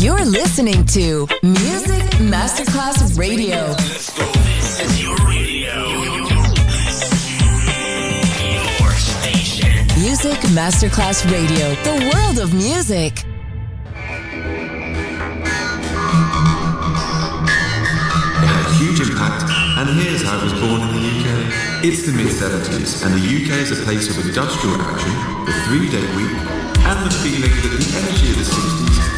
You're listening to Music Masterclass Radio. This is your radio. Your station. Music Masterclass Radio, the world of music. It had a huge impact, and here's how it was born in the UK. It's the mid 70s, and the UK is a place of industrial action, the three day week, and the feeling that the energy of the 60s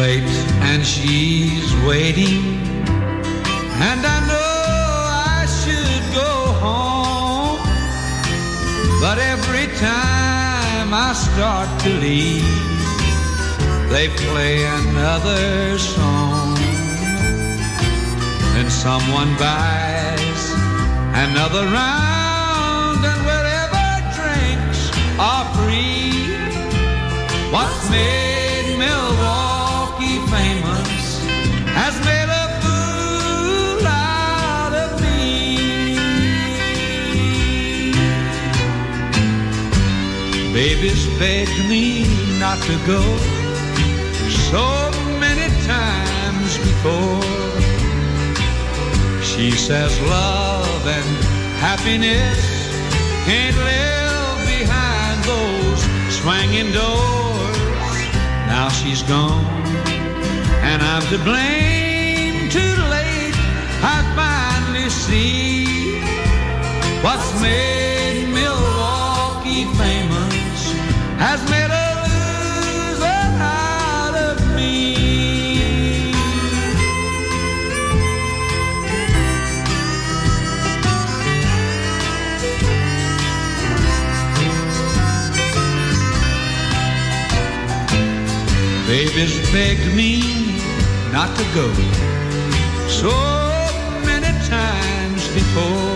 Late and she's waiting, and I know I should go home. But every time I start to leave, they play another song. Then someone buys another round, and wherever drinks are free, what's made Baby's begged me not to go so many times before. She says love and happiness can't live behind those swinging doors. Now she's gone, and I'm to blame. Too late, I finally see what's made Baby's begged me not to go so many times before.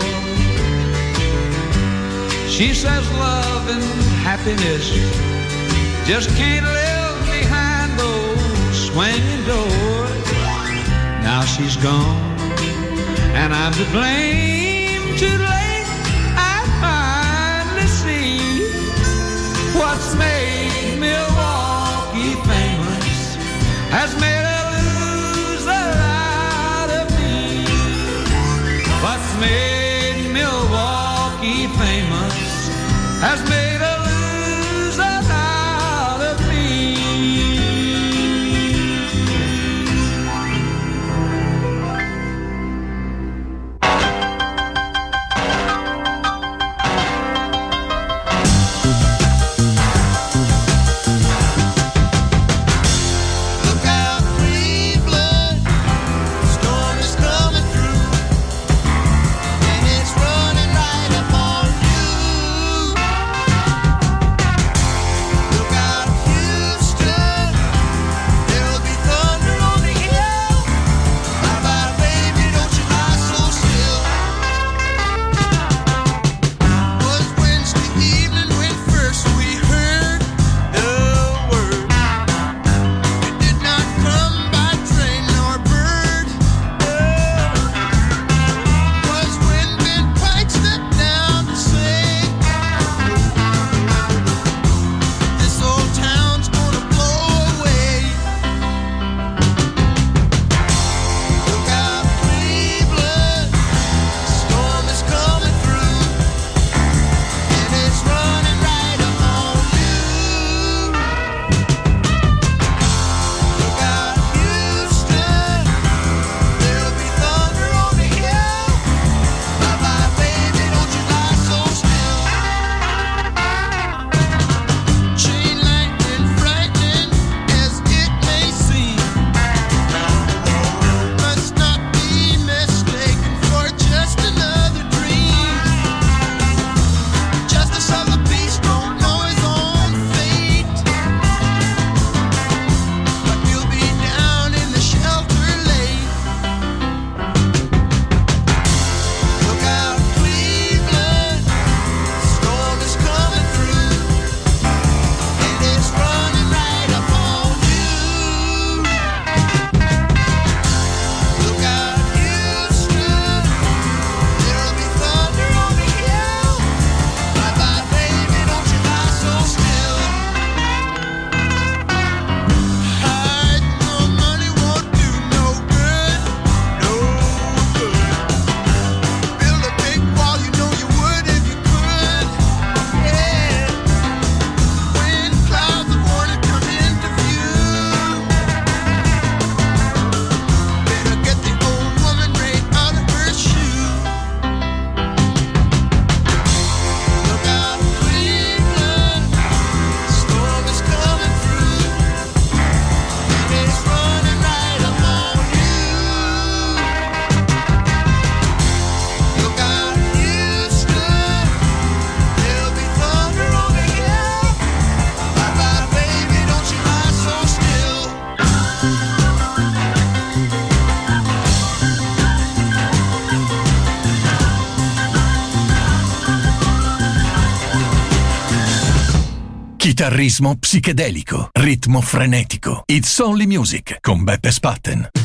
She says love and happiness just can't live behind those swinging doors. Now she's gone, and I'm to blame. Chitarrismo psichedelico, ritmo frenetico. It's Only Music con Beppe Spatten.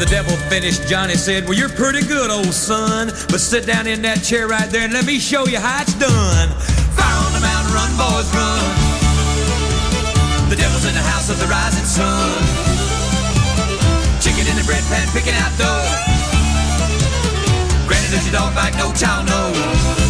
The devil finished, Johnny said, Well, you're pretty good, old son. But sit down in that chair right there and let me show you how it's done. Fire on the mountain, run, boys, run. The devil's in the house of the rising sun. Chicken in the bread pan, picking out dough. Granny, does your dog bite? No child, no.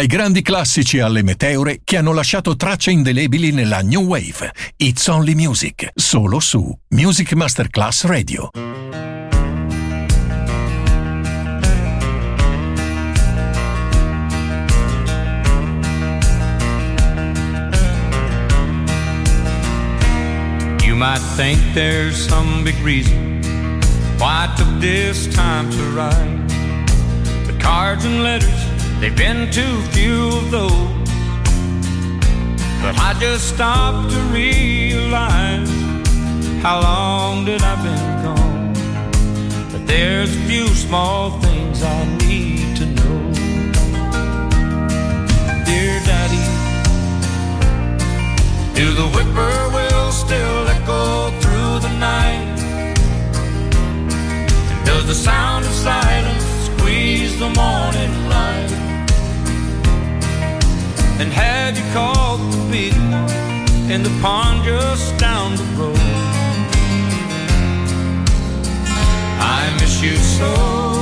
Dai grandi classici alle meteore che hanno lasciato tracce indelebili nella New Wave. It's Only Music, solo su Music Masterclass Radio. You might think there's some big reason why I took this time to write. But cards and letters, they've been too few of those. But I just stopped to realize how long did I been gone. But there's a few small things I need to know. Dear Daddy, do the whippoorwills still echo through the night? And does the sound of silence squeeze the morning light? And have you caught the big in the pond just down the road? I miss you so.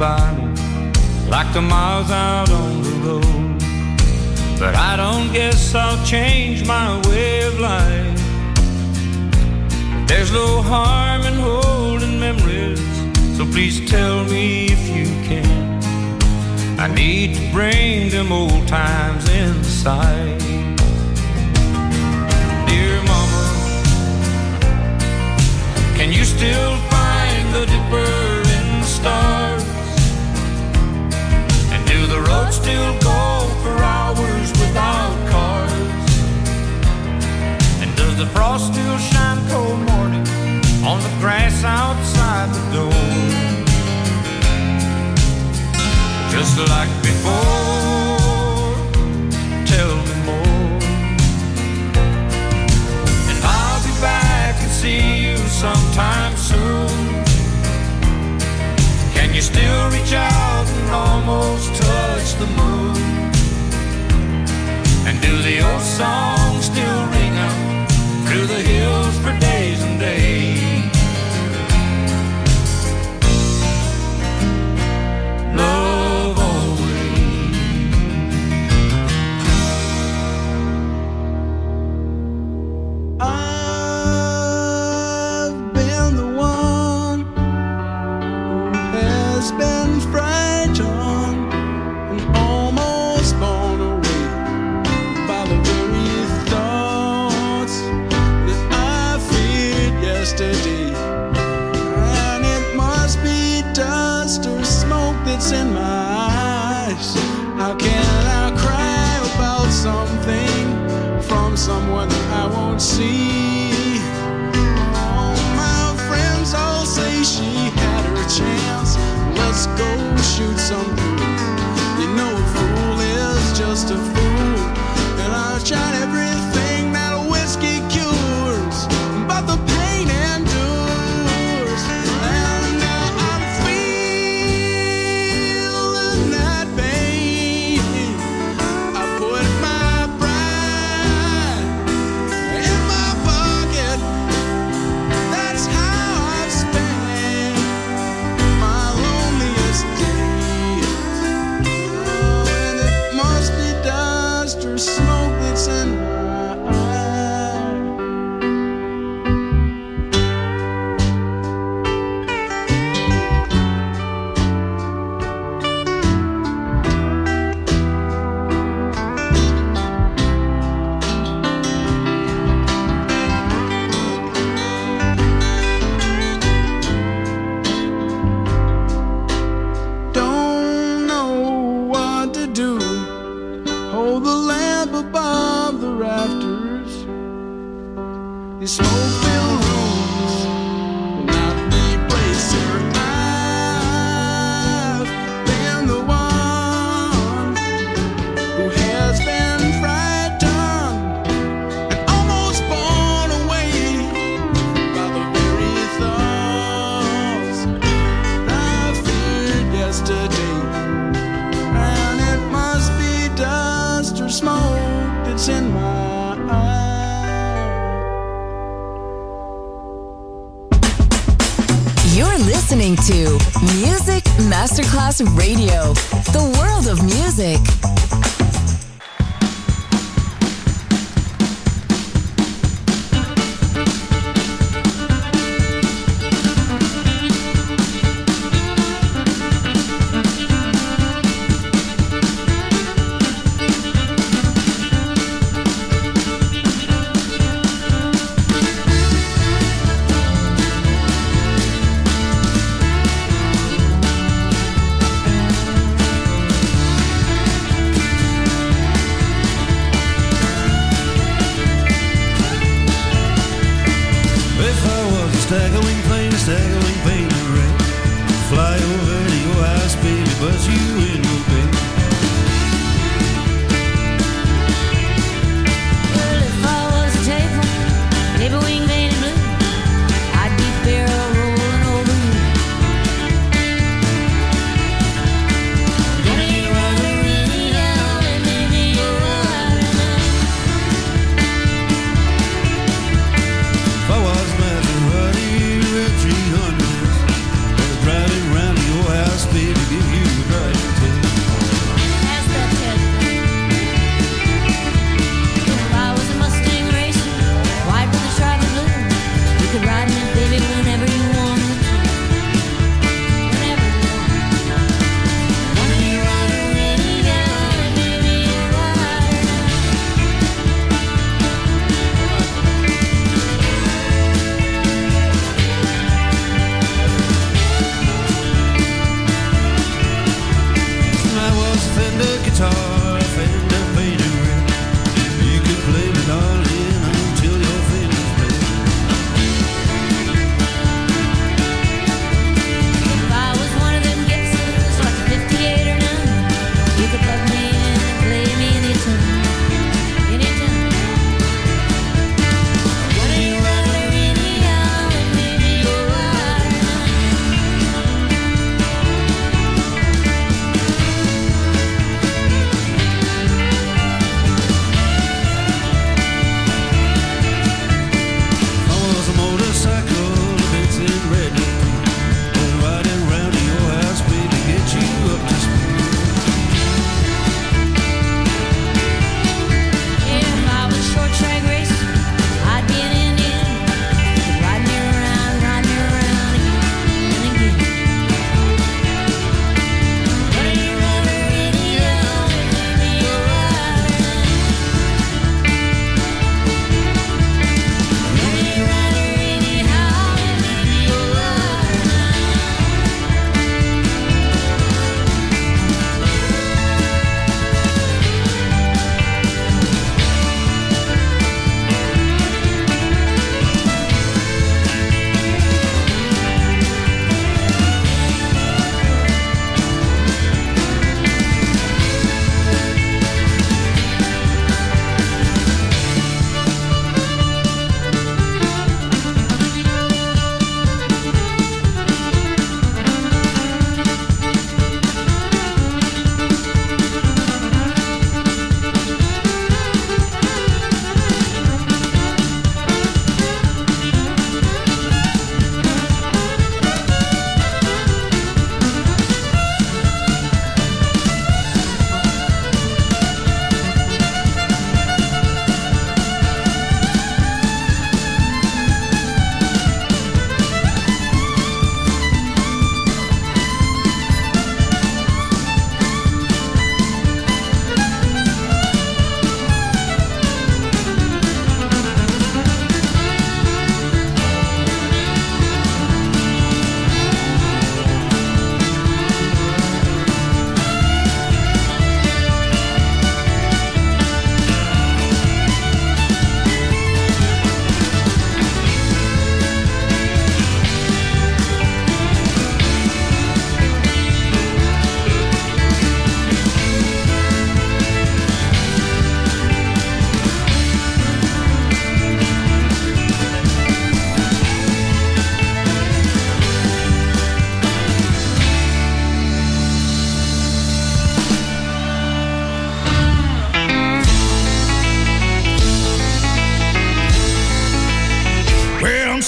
Like the miles out on the road. But I don't guess I'll change my way of life. There's no harm in holding memories, so please tell me if you can. I need to bring them old times inside. Dear Mama, can you still still go for hours without cars? And does the frost still shine cold morning on the grass outside the door? Just like before, tell me more. And I'll be back and see you sometime soon. Can you still reach out and almost the moon? And do the old songs still ring out through the hills shoot some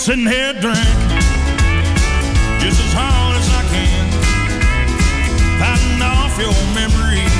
sitting here drinking just as hard as I can, fighting off your memories.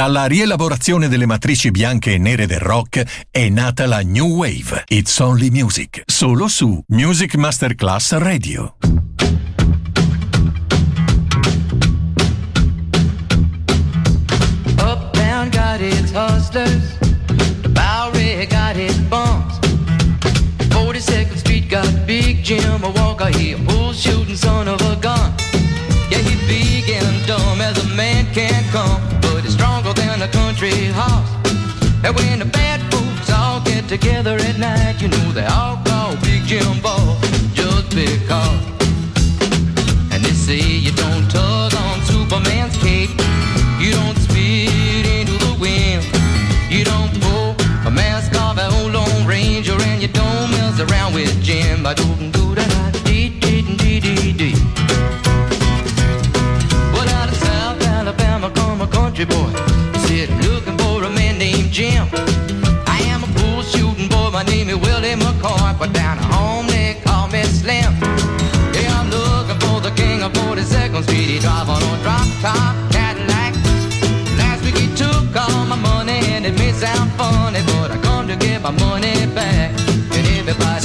Dalla rielaborazione delle matrici bianche e nere del rock è nata la New Wave. It's Only Music, solo su Music Masterclass Radio. Uptown got its hustlers, the Bowery got its bumps. 42nd Street got Big Jim, a walker, he a bull-shooting son of a gun. and dumb as a man can come, but he's stronger than a country horse. And when the bad folks all get together at night, you know they all call Big Jim Ball just because. And they say you don't tug on Superman's cape, you don't spit into the wind, you don't pull a mask off an old Lone Ranger, and you don't mess around with Jim. I don't do that. Dee dee dee dee dee. but down at home they call me Slim. Yeah, I'm looking for the king of 42nd Street. He drive on a drop top Cadillac. Last week he took all my money, and it may sound funny, but I come to get my money back. And everybody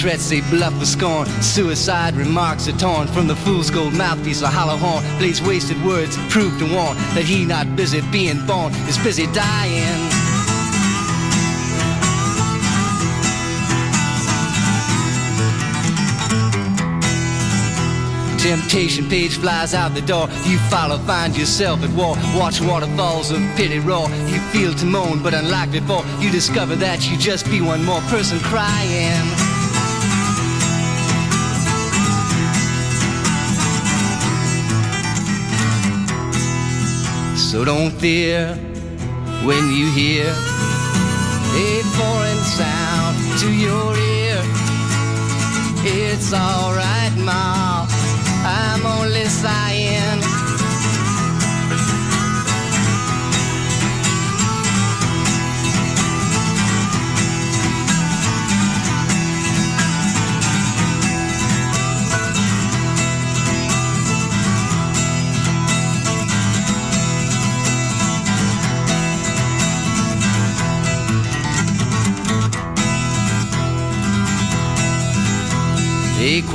Threats they bluff with scorn. Suicide remarks are torn from the fool's gold mouthpiece, a hollow horn. Blades wasted words prove to warn that he not busy being born is busy dying. Temptation page flies out the door. You follow, find yourself at war. Watch waterfalls of pity roar. You feel to moan, but unlike before, you discover that you just be one more person crying. So don't fear when you hear a foreign sound to your ear. It's alright, Ma. I'm only sighing.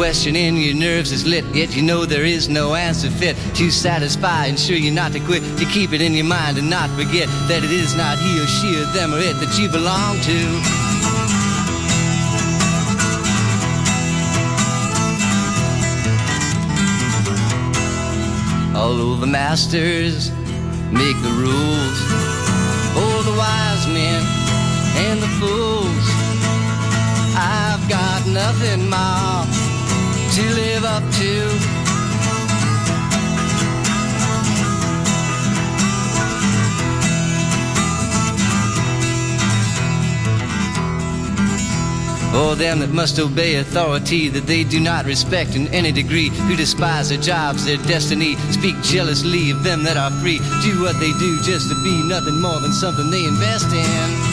Question in your nerves is lit, yet you know there is no answer fit to satisfy. And ensure you're not to quit, to keep it in your mind and not forget that it is not he or she or them or it that you belong to. Although the masters make the rules for the wise men and the fools, I've got nothing more to live up to. For them that must obey authority that they do not respect in any degree, who despise their jobs, their destiny, speak jealously of them that are free, do what they do just to be nothing more than something they invest in.